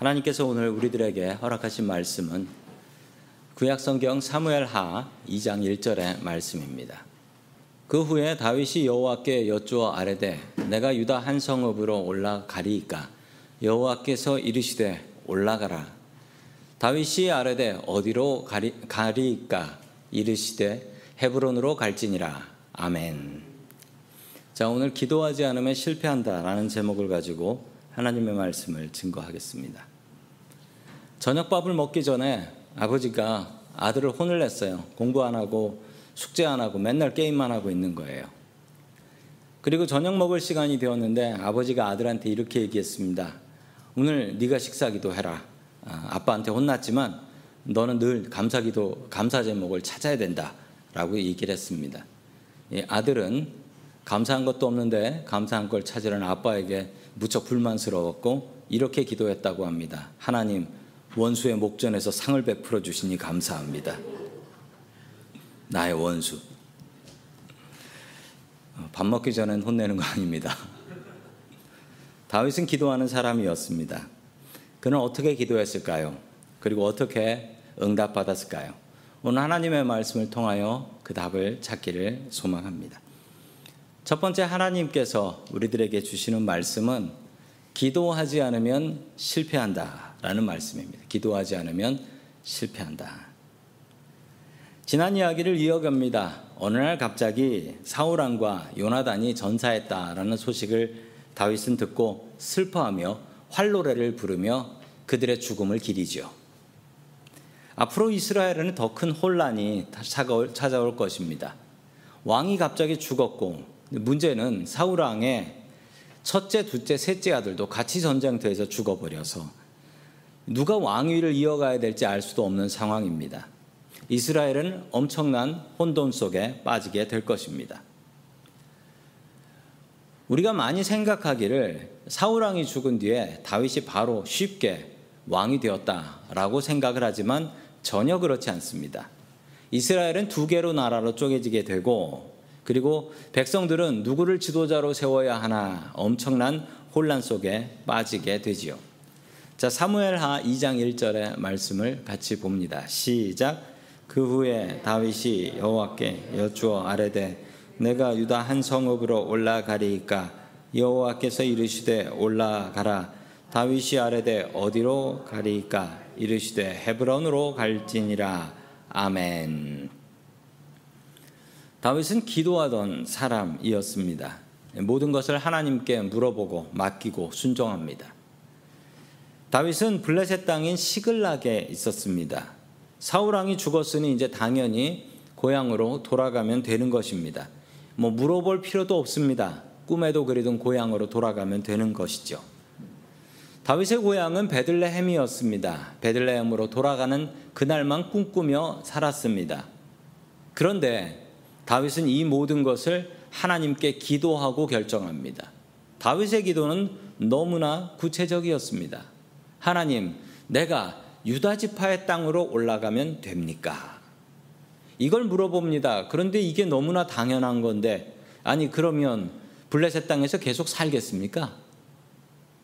하나님께서 오늘 우리들에게 허락하신 말씀은 구약성경 사무엘하 2장 1절의 말씀입니다. 그 후에 다윗이 여호와께 여쭈어 아뢰되 내가 유다 한 성읍으로 올라가리이까 여호와께서 이르시되 올라가라 다윗이 아뢰되 어디로 가리, 가리이까 이르시되 헤브론으로 갈지니라 아멘. 자 오늘 기도하지 않으면 실패한다라는 제목을 가지고 하나님의 말씀을 증거하겠습니다. 저녁밥을 먹기 전에 아버지가 아들을 혼을 냈어요. 공부 안 하고 숙제 안 하고 맨날 게임만 하고 있는 거예요. 그리고 저녁 먹을 시간이 되었는데 아버지가 아들한테 이렇게 얘기했습니다. 오늘 네가 식사기도 해라. 아, 아빠한테 혼났지만 너는 늘 감사기도 감사 제목을 찾아야 된다라고 얘기를 했습니다. 아들은 감사한 것도 없는데 감사한 걸 찾으려는 아빠에게 무척 불만스러웠고 이렇게 기도했다고 합니다. 하나님 원수의 목전에서 상을 베풀어 주시니 감사합니다. 나의 원수. 어, 밥 먹기 전엔 혼내는 거 아닙니다. 다윗은 기도하는 사람이었습니다. 그는 어떻게 기도했을까요? 그리고 어떻게 응답받았을까요? 오늘 하나님의 말씀을 통하여 그 답을 찾기를 소망합니다. 첫 번째 하나님께서 우리들에게 주시는 말씀은 기도하지 않으면 실패한다 라는 말씀입니다. 기도하지 않으면 실패한다. 지난 이야기를 이어갑니다. 어느 날 갑자기 사울왕과 요나단이 전사했다라는 소식을 다윗은 듣고 슬퍼하며 활로레를 부르며 그들의 죽음을 기리죠. 앞으로 이스라엘에는 더 큰 혼란이 찾아올 것입니다. 왕이 갑자기 죽었고 문제는 사울 왕의 첫째, 둘째, 셋째 아들도 같이 전쟁터에서 죽어버려서 누가 왕위를 이어가야 될지 알 수도 없는 상황입니다. 이스라엘은 엄청난 혼돈 속에 빠지게 될 것입니다. 우리가 많이 생각하기를 사울 왕이 죽은 뒤에 다윗이 바로 쉽게 왕이 되었다라고 생각을 하지만 전혀 그렇지 않습니다. 이스라엘은 두 개로 나라로 쪼개지게 되고 그리고 백성들은 누구를 지도자로 세워야 하나 엄청난 혼란 속에 빠지게 되지요. 자, 사무엘하 2장 1절의 말씀을 같이 봅니다. 시작. 그 후에 다윗이 여호와께 여쭈어 아뢰되 내가 유다 한 성읍으로 올라가리이까 여호와께서 이르시되 올라가라 다윗이 아뢰되 어디로 가리이까 이르시되 헤브론으로 갈지니라 아멘 다윗은 기도하던 사람이었습니다. 모든 것을 하나님께 물어보고 맡기고 순종합니다. 다윗은 블레셋 땅인 시글락에 있었습니다. 사울 왕이 죽었으니 이제 당연히 고향으로 돌아가면 되는 것입니다. 뭐 물어볼 필요도 없습니다. 꿈에도 그리던 고향으로 돌아가면 되는 것이죠. 다윗의 고향은 베들레헴이었습니다. 베들레헴으로 돌아가는 그날만 꿈꾸며 살았습니다. 그런데 다윗은 이 모든 것을 하나님께 기도하고 결정합니다. 다윗의 기도는 너무나 구체적이었습니다. 하나님, 내가 유다 지파의 땅으로 올라가면 됩니까? 이걸 물어봅니다. 그런데 이게 너무나 당연한 건데 아니 그러면 블레셋 땅에서 계속 살겠습니까?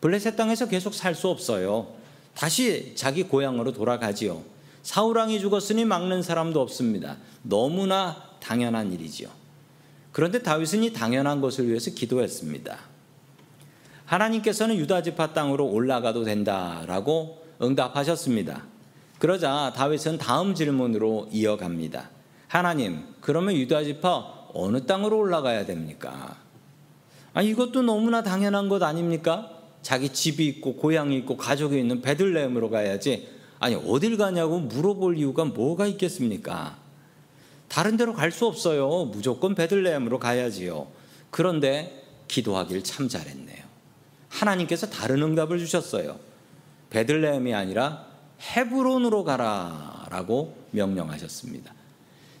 블레셋 땅에서 계속 살 수 없어요. 다시 자기 고향으로 돌아가지요. 사울 왕이 죽었으니 막는 사람도 없습니다. 너무나 당연한 일이지요. 그런데 다윗은 이 당연한 것을 위해서 기도했습니다. 하나님께서는 유다 지파 땅으로 올라가도 된다라고 응답하셨습니다. 그러자 다윗은 다음 질문으로 이어갑니다. 하나님, 그러면 유다 지파 어느 땅으로 올라가야 됩니까? 아, 이것도 너무나 당연한 것 아닙니까? 자기 집이 있고 고향이 있고 가족이 있는 베들레헴으로 가야지. 아니, 어딜 가냐고 물어볼 이유가 뭐가 있겠습니까? 다른 데로 갈 수 없어요. 무조건 베들레헴으로 가야지요. 그런데 기도하길 참 잘했네요. 하나님께서 다른 응답을 주셨어요. 베들레헴이 아니라 헤브론으로 가라라고 명령하셨습니다.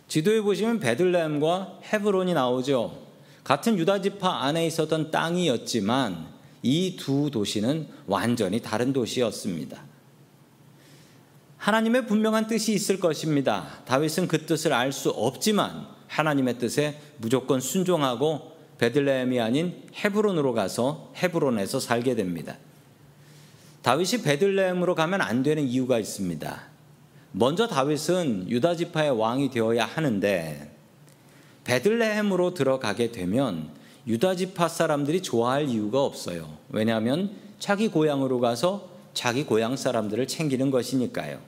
지도에 보시면 베들레헴과 헤브론이 나오죠. 같은 유다 지파 안에 있었던 땅이었지만 이 두 도시는 완전히 다른 도시였습니다. 하나님의 분명한 뜻이 있을 것입니다. 다윗은 그 뜻을 알 수 없지만 하나님의 뜻에 무조건 순종하고 베들레헴이 아닌 헤브론으로 가서 헤브론에서 살게 됩니다. 다윗이 베들레헴으로 가면 안 되는 이유가 있습니다. 먼저 다윗은 유다 지파의 왕이 되어야 하는데 베들레헴으로 들어가게 되면 유다 지파 사람들이 좋아할 이유가 없어요. 왜냐하면 자기 고향으로 가서 자기 고향 사람들을 챙기는 것이니까요.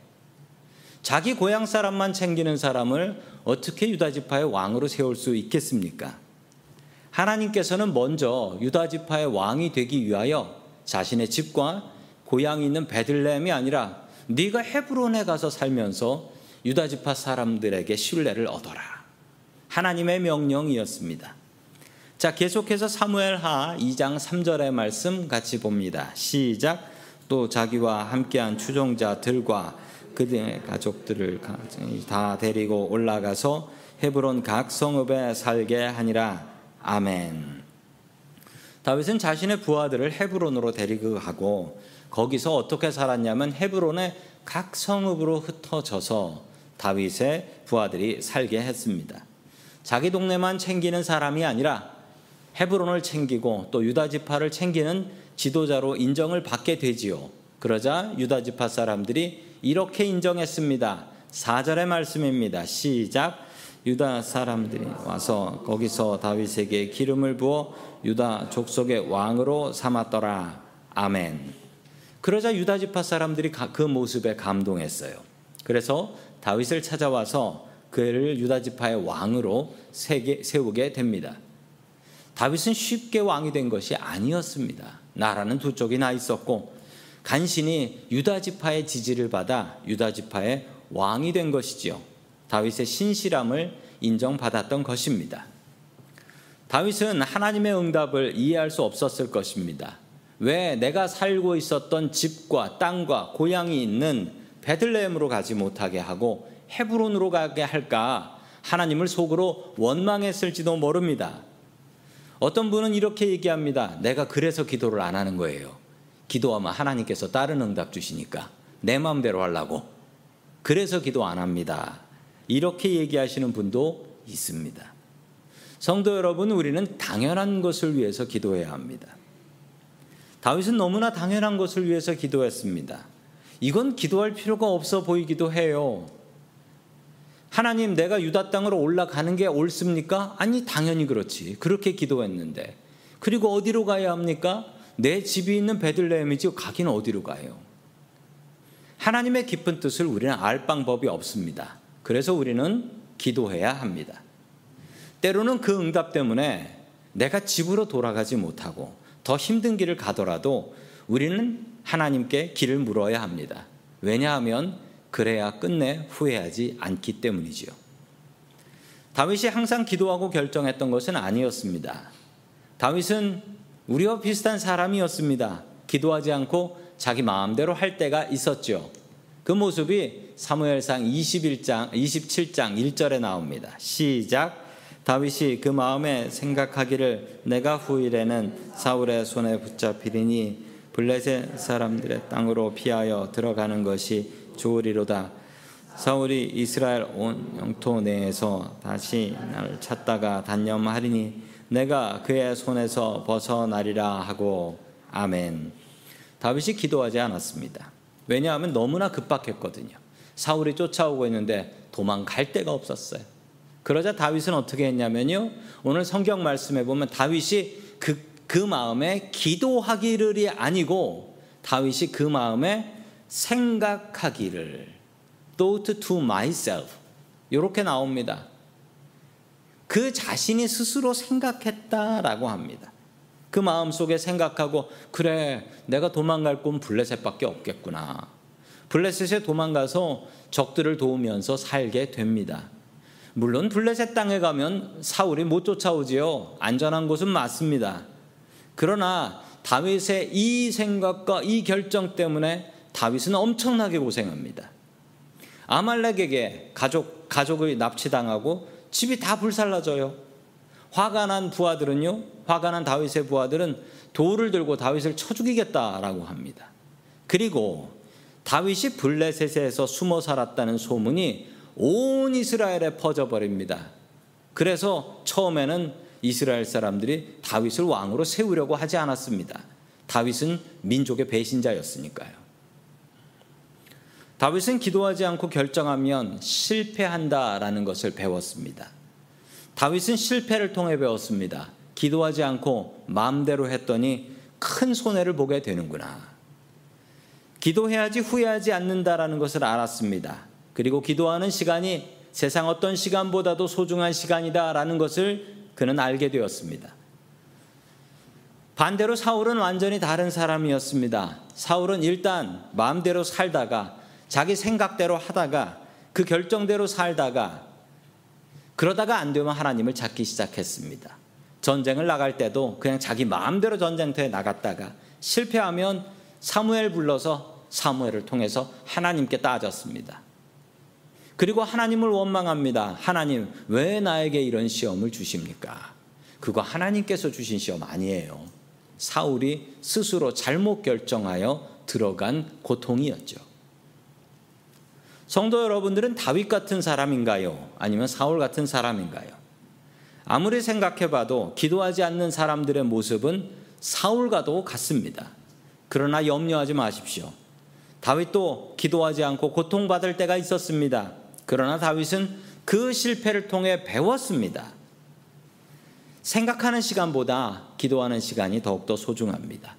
자기 고향 사람만 챙기는 사람을 어떻게 유다 지파의 왕으로 세울 수 있겠습니까? 하나님께서는 먼저 유다 지파의 왕이 되기 위하여 자신의 집과 고향이 있는 베들레헴이 아니라 네가 헤브론에 가서 살면서 유다 지파 사람들에게 신뢰를 얻어라. 하나님의 명령이었습니다. 자, 계속해서 사무엘하 2장 3절의 말씀 같이 봅니다. 시작. 또 자기와 함께한 추종자들과 그들의 가족들을 다 데리고 올라가서 헤브론 각 성읍에 살게 하니라. 아멘. 다윗은 자신의 부하들을 헤브론으로 데리고 가고 거기서 어떻게 살았냐면 헤브론의 각 성읍으로 흩어져서 다윗의 부하들이 살게 했습니다. 자기 동네만 챙기는 사람이 아니라 헤브론을 챙기고 또 유다 지파를 챙기는 지도자로 인정을 받게 되지요. 그러자 유다 지파 사람들이 이렇게 인정했습니다. 4절의 말씀입니다. 시작. 유다 사람들이 와서 거기서 다윗에게 기름을 부어 유다 족속의 왕으로 삼았더라. 아멘. 그러자 유다 지파 사람들이 그 모습에 감동했어요. 그래서 다윗을 찾아와서 그를 유다 지파의 왕으로 세우게 됩니다. 다윗은 쉽게 왕이 된 것이 아니었습니다. 나라는 두 쪽이 나 있었고 간신히 유다 지파의 지지를 받아 유다 지파의 왕이 된 것이지요. 다윗의 신실함을 인정받았던 것입니다. 다윗은 하나님의 응답을 이해할 수 없었을 것입니다. 왜 내가 살고 있었던 집과 땅과 고향이 있는 베들레헴으로 가지 못하게 하고 헤브론으로 가게 할까 하나님을 속으로 원망했을지도 모릅니다. 어떤 분은 이렇게 얘기합니다. 내가 그래서 기도를 안 하는 거예요. 기도하면 하나님께서 다른 응답 주시니까 내 마음대로 하려고. 그래서 기도 안 합니다. 이렇게 얘기하시는 분도 있습니다. 성도 여러분, 우리는 당연한 것을 위해서 기도해야 합니다. 다윗은 너무나 당연한 것을 위해서 기도했습니다. 이건 기도할 필요가 없어 보이기도 해요. 하나님, 내가 유다 땅으로 올라가는 게 옳습니까? 아니, 당연히 그렇지. 그렇게 기도했는데. 그리고 어디로 가야 합니까? 내 집이 있는 베들레헴이지 가긴 어디로 가요? 하나님의 깊은 뜻을 우리는 알 방법이 없습니다. 그래서 우리는 기도해야 합니다. 때로는 그 응답 때문에 내가 집으로 돌아가지 못하고 더 힘든 길을 가더라도 우리는 하나님께 길을 물어야 합니다. 왜냐하면 그래야 끝내 후회하지 않기 때문이지요. 다윗이 항상 기도하고 결정했던 것은 아니었습니다. 다윗은 우리와 비슷한 사람이었습니다. 기도하지 않고 자기 마음대로 할 때가 있었죠. 그 모습이 사무엘상 21장 27장 1절에 나옵니다. 시작 다윗이 그 마음에 생각하기를 내가 후일에는 사울의 손에 붙잡히리니 블레셋 사람들의 땅으로 피하여 들어가는 것이 좋으리로다. 사울이 이스라엘 온 영토 내에서 다시 나를 찾다가 단념하리니 내가 그의 손에서 벗어나리라 하고 아멘. 다윗이 기도하지 않았습니다. 왜냐하면 너무나 급박했거든요. 사울이 쫓아오고 있는데 도망갈 데가 없었어요. 그러자 다윗은 어떻게 했냐면요. 오늘 성경 말씀에 보면 다윗이 그, 그 마음에 기도하기를이 아니고 다윗이 그 마음에 생각하기를 thought to myself 이렇게 나옵니다. 그 자신이 스스로 생각했다라고 합니다. 그 마음 속에 생각하고 그래 내가 도망갈 곳 블레셋밖에 없겠구나. 블레셋에 도망가서 적들을 도우면서 살게 됩니다. 물론 블레셋 땅에 가면 사울이 못 쫓아오지요. 안전한 곳은 맞습니다. 그러나 다윗의 이 생각과 이 결정 때문에 다윗은 엄청나게 고생합니다. 아말렉에게 가족 가족을 납치당하고 집이 다 불살라져요. 화가 난 부하들은요, 화가 난 다윗의 부하들은 돌을 들고 다윗을 쳐 죽이겠다라고 합니다. 그리고 다윗이 블레셋에서 숨어 살았다는 소문이 온 이스라엘에 퍼져버립니다. 그래서 처음에는 이스라엘 사람들이 다윗을 왕으로 세우려고 하지 않았습니다. 다윗은 민족의 배신자였으니까요. 다윗은 기도하지 않고 결정하면 실패한다라는 것을 배웠습니다. 다윗은 실패를 통해 배웠습니다. 기도하지 않고 마음대로 했더니 큰 손해를 보게 되는구나. 기도해야지 후회하지 않는다라는 것을 알았습니다. 그리고 기도하는 시간이 세상 어떤 시간보다도 소중한 시간이다라는 것을 그는 알게 되었습니다. 반대로 사울은 완전히 다른 사람이었습니다. 사울은 일단 마음대로 살다가 자기 생각대로 하다가 그 결정대로 살다가 그러다가 안 되면 하나님을 찾기 시작했습니다. 전쟁을 나갈 때도 그냥 자기 마음대로 전쟁터에 나갔다가 실패하면 사무엘 불러서 사무엘을 통해서 하나님께 따졌습니다. 그리고 하나님을 원망합니다. 하나님, 왜 나에게 이런 시험을 주십니까? 그거 하나님께서 주신 시험 아니에요. 사울이 스스로 잘못 결정하여 들어간 고통이었죠. 성도 여러분들은 다윗 같은 사람인가요? 아니면 사울 같은 사람인가요? 아무리 생각해 봐도 기도하지 않는 사람들의 모습은 사울과도 같습니다. 그러나 염려하지 마십시오. 다윗도 기도하지 않고 고통받을 때가 있었습니다. 그러나 다윗은 그 실패를 통해 배웠습니다. 생각하는 시간보다 기도하는 시간이 더욱더 소중합니다.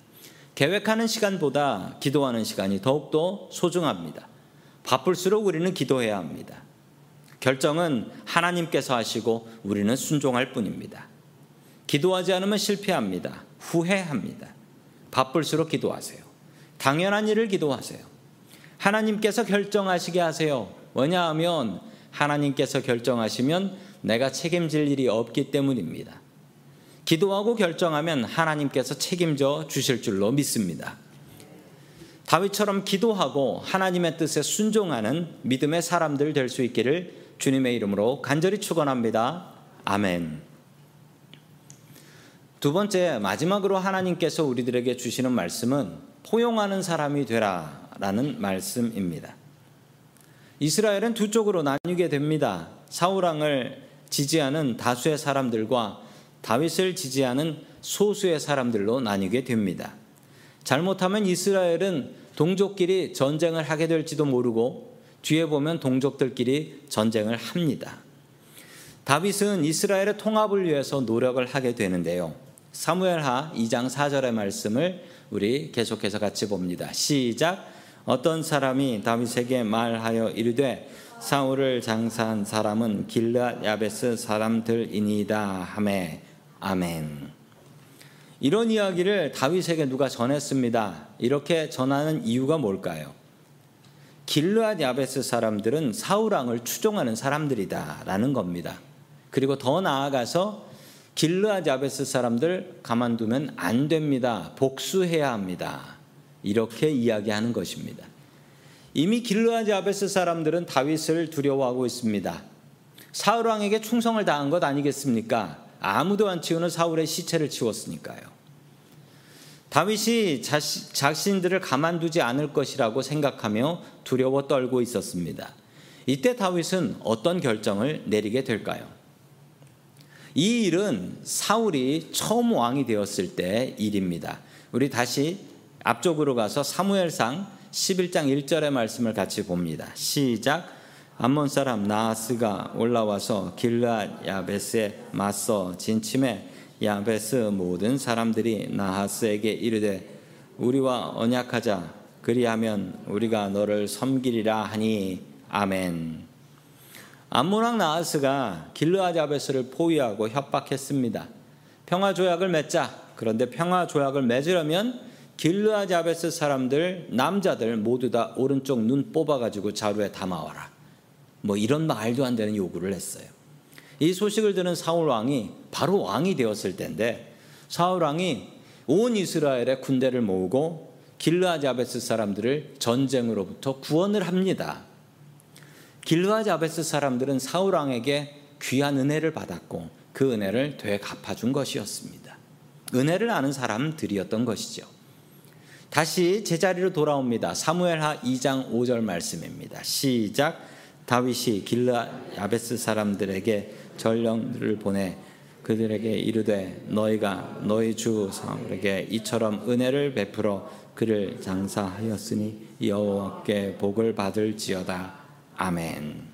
계획하는 시간보다 기도하는 시간이 더욱더 소중합니다. 바쁠수록 우리는 기도해야 합니다. 결정은 하나님께서 하시고 우리는 순종할 뿐입니다. 기도하지 않으면 실패합니다. 후회합니다. 바쁠수록 기도하세요. 당연한 일을 기도하세요. 하나님께서 결정하시게 하세요. 왜냐하면 하나님께서 결정하시면 내가 책임질 일이 없기 때문입니다. 기도하고 결정하면 하나님께서 책임져 주실 줄로 믿습니다. 다윗처럼 기도하고 하나님의 뜻에 순종하는 믿음의 사람들 될 수 있기를 주님의 이름으로 간절히 축원합니다. 아멘. 두 번째 마지막으로 하나님께서 우리들에게 주시는 말씀은 포용하는 사람이 되라라는 말씀입니다. 이스라엘은 두 쪽으로 나뉘게 됩니다. 사울 왕을 지지하는 다수의 사람들과 다윗을 지지하는 소수의 사람들로 나뉘게 됩니다. 잘못하면 이스라엘은 동족끼리 전쟁을 하게 될지도 모르고 뒤에 보면 동족들끼리 전쟁을 합니다. 다윗은 이스라엘의 통합을 위해서 노력을 하게 되는데요. 사무엘하 2장 4절의 말씀을 우리 계속해서 같이 봅니다. 시작 어떤 사람이 다윗에게 말하여 이르되 사울을 장사한 사람은 길르앗 야베스 사람들이니이다 하매 아멘. 이런 이야기를 다윗에게 누가 전했습니다. 이렇게 전하는 이유가 뭘까요? 길르앗 야베스 사람들은 사울 왕을 추종하는 사람들이다라는 겁니다. 그리고 더 나아가서 길르앗 야베스 사람들 가만두면 안 됩니다. 복수해야 합니다. 이렇게 이야기하는 것입니다. 이미 길르앗 아베스 사람들은 다윗을 두려워하고 있습니다. 사울 왕에게 충성을 다한 것 아니겠습니까? 아무도 안 치우는 사울의 시체를 치웠으니까요. 다윗이 자시, 자신들을 가만두지 않을 것이라고 생각하며 두려워 떨고 있었습니다. 이때 다윗은 어떤 결정을 내리게 될까요? 이 일은 사울이 처음 왕이 되었을 때 일입니다. 우리 다시 앞쪽으로 가서 사무엘상 11장 1절의 말씀을 같이 봅니다. 시작. 암몬 사람 나하스가 올라와서 길르앗 야베스에 맞서 진침해 야베스 모든 사람들이 나하스에게 이르되 우리와 언약하자 그리하면 우리가 너를 섬기리라 하니 아멘. 암몬 왕 나하스가 길르앗 야베스를 포위하고 협박했습니다. 평화 조약을 맺자. 그런데 평화 조약을 맺으려면 길르앗 야베스 사람들 남자들 모두 다 오른쪽 눈 뽑아 가지고 자루에 담아와라. 뭐 이런 말도 안 되는 요구를 했어요. 이 소식을 들은 사울 왕이 바로 왕이 되었을 때인데 사울 왕이 온 이스라엘의 군대를 모으고 길르앗 야베스 사람들을 전쟁으로부터 구원을 합니다. 길르앗 야베스 사람들은 사울 왕에게 귀한 은혜를 받았고 그 은혜를 되갚아준 것이었습니다. 은혜를 아는 사람들이었던 것이죠. 다시 제자리로 돌아옵니다. 사무엘하 2장 5절 말씀입니다. 시작 다윗이 길라 야베스 사람들에게 전령들을 보내 그들에게 이르되 너희가 너희 주 사울에게 이처럼 은혜를 베풀어 그를 장사하였으니 여호와께 복을 받을지어다 아멘.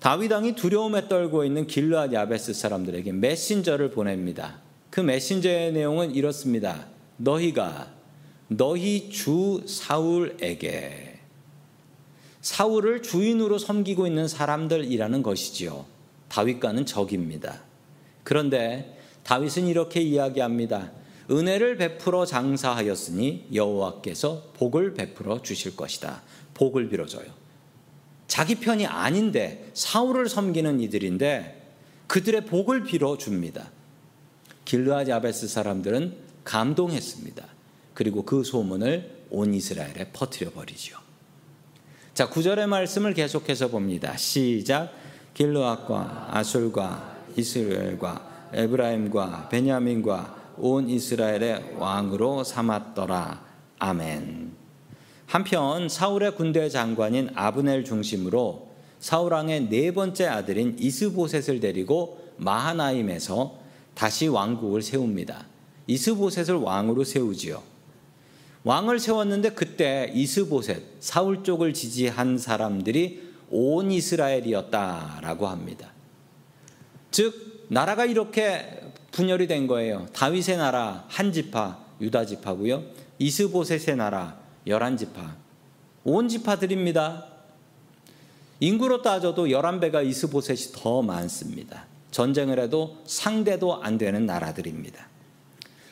다윗 왕이 두려움에 떨고 있는 길르앗 야베스 사람들에게 메신저를 보냅니다. 그 메신저의 내용은 이렇습니다. 너희가 너희 주 사울에게 사울을 주인으로 섬기고 있는 사람들이라는 것이지요. 다윗과는 적입니다. 그런데 다윗은 이렇게 이야기합니다. 은혜를 베풀어 장사하였으니 여호와께서 복을 베풀어 주실 것이다. 복을 빌어줘요. 자기 편이 아닌데 사울을 섬기는 이들인데 그들의 복을 빌어 줍니다. 길르앗 야베스 사람들은 감동했습니다. 그리고 그 소문을 온 이스라엘에 퍼뜨려 버리죠. 자, 구절의 말씀을 계속해서 봅니다. 시작. 길르앗과 아술과 이스라엘과 에브라임과 베냐민과 온 이스라엘의 왕으로 삼았더라. 아멘. 한편 사울의 군대 장관인 아브넬 중심으로 사울 왕의 네 번째 아들인 이스보셋을 데리고 마하나임에서 다시 왕국을 세웁니다. 이스보셋을 왕으로 세우지요. 왕을 세웠는데 그때 이스보셋 사울 쪽을 지지한 사람들이 온 이스라엘이었다라고 합니다. 즉 나라가 이렇게 분열이 된 거예요. 다윗의 나라 한 지파 유다 지파고요. 이스보셋의 나라 열한 지파 온 지파들입니다. 인구로 따져도 11배가 이스보셋이 더 많습니다. 전쟁을 해도 상대도 안 되는 나라들입니다.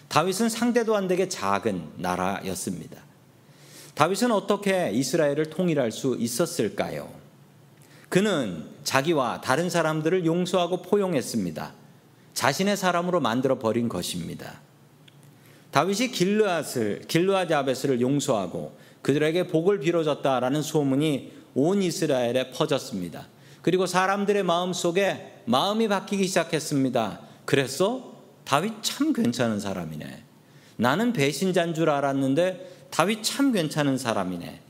다윗은 상대도 안 되게 작은 나라였습니다. 다윗은 어떻게 이스라엘을 통일할 수 있었을까요? 그는 자기와 다른 사람들을 용서하고 포용했습니다. 자신의 사람으로 만들어 버린 것입니다. 다윗이 길르앗을 길르앗 야베스를 용서하고 그들에게 복을 빌어줬다라는 소문이 온 이스라엘에 퍼졌습니다. 그리고 사람들의 마음 속에 마음이 바뀌기 시작했습니다. 그래서 다윗 참 괜찮은 사람이네. 나는 배신자인 줄 알았는데 다윗 참 괜찮은 사람이네.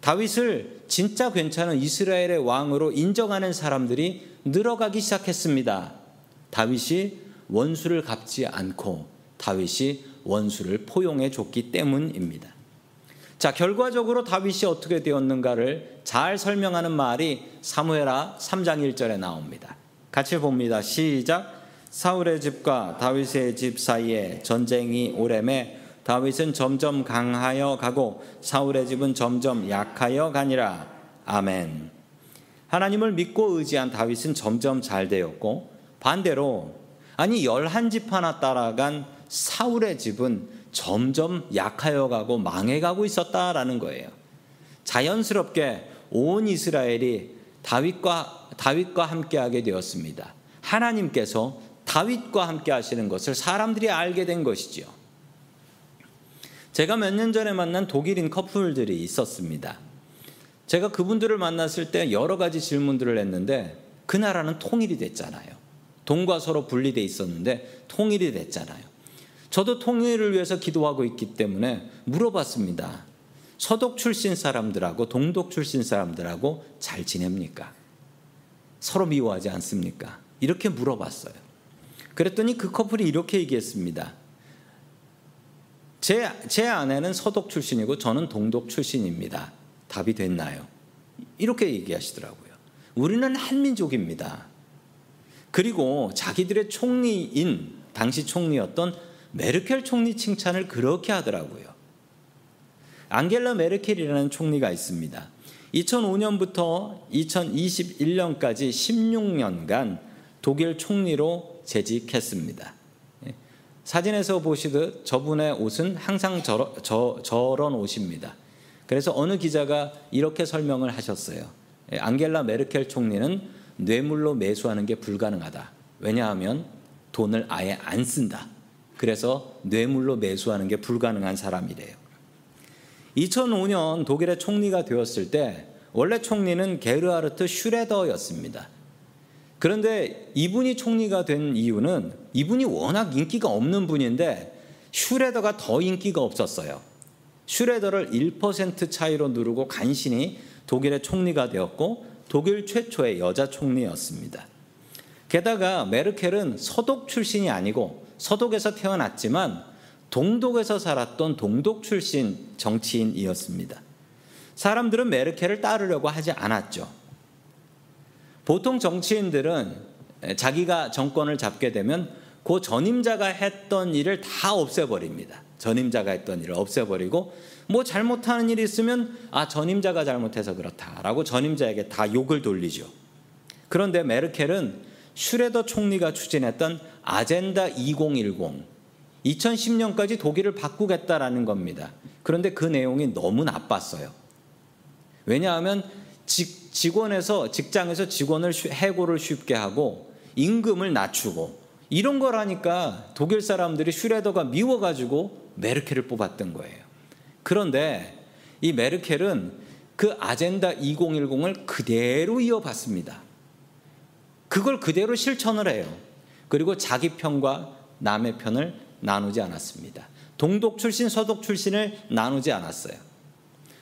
다윗을 진짜 괜찮은 이스라엘의 왕으로 인정하는 사람들이 늘어가기 시작했습니다. 다윗이 원수를 갚지 않고 다윗이 원수를 포용해 줬기 때문입니다. 자, 결과적으로 다윗이 어떻게 되었는가를 잘 설명하는 말이 사무엘하 3장 1절에 나옵니다. 같이 봅니다. 시작. 사울의 집과 다윗의 집 사이에 전쟁이 오래매 다윗은 점점 강하여 가고 사울의 집은 점점 약하여 가니라. 아멘. 하나님을 믿고 의지한 다윗은 점점 잘 되었고 반대로 아니 열한 집 하나 따라간 사울의 집은 점점 약하여 가고 망해 가고 있었다라는 거예요. 자연스럽게 온 이스라엘이 다윗과 다윗과 함께하게 되었습니다. 하나님께서 다윗과 함께 하시는 것을 사람들이 알게 된 것이지요. 제가 몇 년 전에 만난 독일인 커플들이 있었습니다. 제가 그분들을 만났을 때 여러 가지 질문들을 했는데 그 나라는 통일이 됐잖아요. 동과 서로 분리돼 있었는데 통일이 됐잖아요. 저도 통일을 위해서 기도하고 있기 때문에 물어봤습니다. 서독 출신 사람들하고 동독 출신 사람들하고 잘 지냅니까? 서로 미워하지 않습니까? 이렇게 물어봤어요. 그랬더니 그 커플이 이렇게 얘기했습니다. 제, 제 아내는 서독 출신이고 저는 동독 출신입니다. 답이 됐나요? 이렇게 얘기하시더라고요. 우리는 한민족입니다. 그리고 자기들의 총리인 당시 총리였던 메르켈 총리 칭찬을 그렇게 하더라고요. 앙겔라 메르켈이라는 총리가 있습니다. 2005년부터 2021년까지 16년간 독일 총리로 재직했습니다. 예. 사진에서 보시듯 저분의 옷은 항상 저러, 저, 저런 옷입니다. 그래서 어느 기자가 이렇게 설명을 하셨어요. 예, 앙겔라 메르켈 총리는 뇌물로 매수하는 게 불가능하다. 왜냐하면 돈을 아예 안 쓴다. 그래서 뇌물로 매수하는 게 불가능한 사람이래요. 2005년 독일의 총리가 되었을 때 원래 총리는 게르하르트 슈레더였습니다. 그런데 이분이 총리가 된 이유는 이분이 워낙 인기가 없는 분인데 슈레더가 더 인기가 없었어요. 슈레더를 1% 차이로 누르고 간신히 독일의 총리가 되었고 독일 최초의 여자 총리였습니다. 게다가 메르켈은 서독 출신이 아니고 서독에서 태어났지만 동독에서 살았던 동독 출신 정치인이었습니다. 사람들은 메르켈을 따르려고 하지 않았죠. 보통 정치인들은 자기가 정권을 잡게 되면 그 전임자가 했던 일을 다 없애버립니다. 전임자가 했던 일을 없애버리고 뭐 잘못하는 일이 있으면 아 전임자가 잘못해서 그렇다라고 전임자에게 다 욕을 돌리죠. 그런데 메르켈은 슈레더 총리가 추진했던 아젠다 2010 2010년까지 독일을 바꾸겠다라는 겁니다. 그런데 그 내용이 너무 나빴어요. 왜냐하면 직, 직원에서 직장에서 직원을 해고를 쉽게 하고 임금을 낮추고 이런 거라니까 독일 사람들이 슈레더가 미워가지고 메르켈을 뽑았던 거예요. 그런데 이 메르켈은 그 아젠다 2010을 그대로 이어봤습니다. 그걸 그대로 실천을 해요. 그리고 자기 편과 남의 편을 나누지 않았습니다. 동독 출신, 서독 출신을 나누지 않았어요.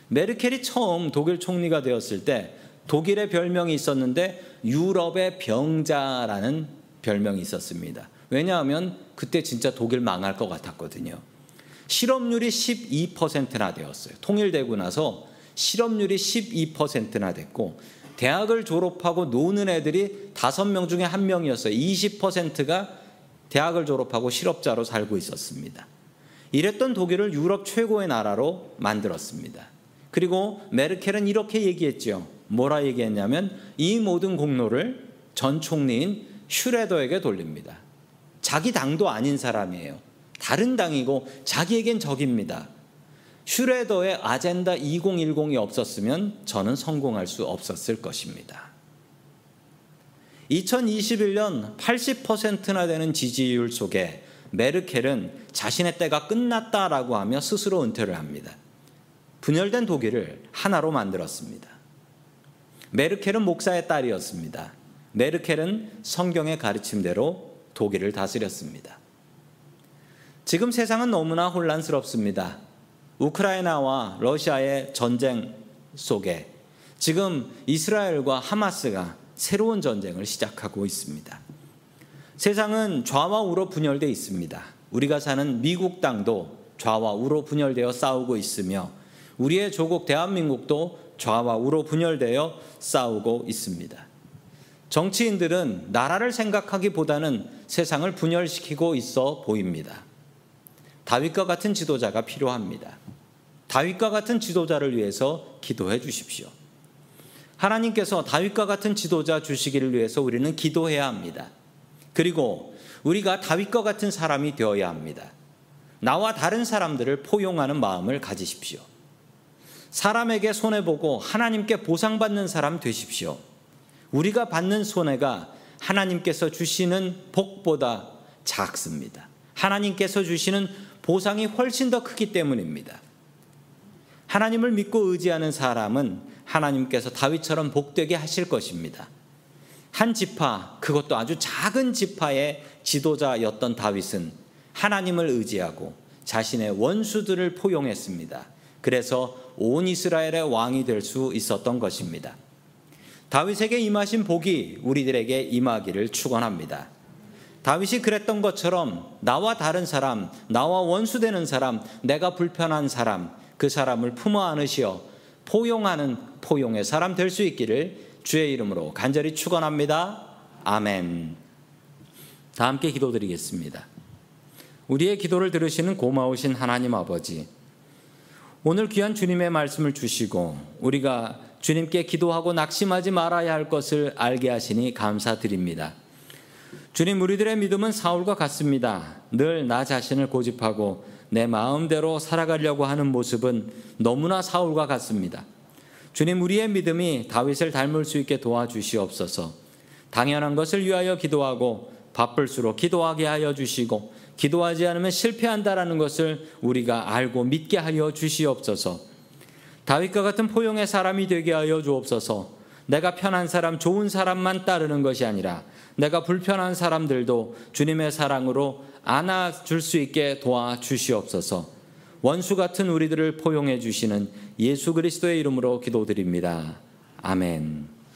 메르켈이 처음 독일 총리가 되었을 때 독일의 별명이 있었는데 유럽의 병자라는 별명이 있었습니다. 왜냐하면 그때 진짜 독일 망할 것 같았거든요. 실업률이 12%나 되었어요. 통일되고 나서 실업률이 12%나 됐고 대학을 졸업하고 노는 애들이 5명 중에 1명이었어요. 20%가 대학을 졸업하고 실업자로 살고 있었습니다. 이랬던 독일을 유럽 최고의 나라로 만들었습니다. 그리고 메르켈은 이렇게 얘기했죠. 뭐라 얘기했냐면 이 모든 공로를 전 총리인 슈레더에게 돌립니다. 자기 당도 아닌 사람이에요. 다른 당이고 자기에겐 적입니다. 슈레더의 아젠다 2010이 없었으면 저는 성공할 수 없었을 것입니다. 2021년 80%나 되는 지지율 속에 메르켈은 자신의 때가 끝났다라고 하며 스스로 은퇴를 합니다. 분열된 독일을 하나로 만들었습니다. 메르켈은 목사의 딸이었습니다. 메르켈은 성경의 가르침대로 독일을 다스렸습니다. 지금 세상은 너무나 혼란스럽습니다. 우크라이나와 러시아의 전쟁 속에 지금 이스라엘과 하마스가 새로운 전쟁을 시작하고 있습니다. 세상은 좌와 우로 분열되어 있습니다. 우리가 사는 미국 땅도 좌와 우로 분열되어 싸우고 있으며 우리의 조국 대한민국도 좌와 우로 분열되어 싸우고 있습니다. 정치인들은 나라를 생각하기보다는 세상을 분열시키고 있어 보입니다. 다윗과 같은 지도자가 필요합니다. 다윗과 같은 지도자를 위해서 기도해 주십시오. 하나님께서 다윗과 같은 지도자 주시기를 위해서 우리는 기도해야 합니다. 그리고 우리가 다윗과 같은 사람이 되어야 합니다. 나와 다른 사람들을 포용하는 마음을 가지십시오. 사람에게 손해보고 하나님께 보상받는 사람 되십시오. 우리가 받는 손해가 하나님께서 주시는 복보다 작습니다. 하나님께서 주시는 보상이 훨씬 더 크기 때문입니다. 하나님을 믿고 의지하는 사람은 하나님께서 다윗처럼 복되게 하실 것입니다. 한 지파, 그것도 아주 작은 지파의 지도자였던 다윗은 하나님을 의지하고 자신의 원수들을 포용했습니다. 그래서 온 이스라엘의 왕이 될 수 있었던 것입니다. 다윗에게 임하신 복이 우리들에게 임하기를 축원합니다. 다윗이 그랬던 것처럼 나와 다른 사람, 나와 원수되는 사람, 내가 불편한 사람, 그 사람을 품어 안으시어 포용하는 포용의 사람 될 수 있기를 주의 이름으로 간절히 축원합니다. 아멘. 다 함께 기도드리겠습니다. 우리의 기도를 들으시는 고마우신 하나님 아버지. 오늘 귀한 주님의 말씀을 주시고 우리가 주님께 기도하고 낙심하지 말아야 할 것을 알게 하시니 감사드립니다. 주님 우리들의 믿음은 사울과 같습니다. 늘 나 자신을 고집하고 내 마음대로 살아가려고 하는 모습은 너무나 사울과 같습니다. 주님 우리의 믿음이 다윗을 닮을 수 있게 도와주시옵소서. 당연한 것을 위하여 기도하고 바쁠수록 기도하게 하여 주시고 기도하지 않으면 실패한다라는 것을 우리가 알고 믿게 하여 주시옵소서. 다윗과 같은 포용의 사람이 되게 하여 주옵소서. 내가 편한 사람, 좋은 사람만 따르는 것이 아니라 내가 불편한 사람들도 주님의 사랑으로 안아줄 수 있게 도와 주시옵소서. 원수 같은 우리들을 포용해 주시는 예수 그리스도의 이름으로 기도드립니다. 아멘.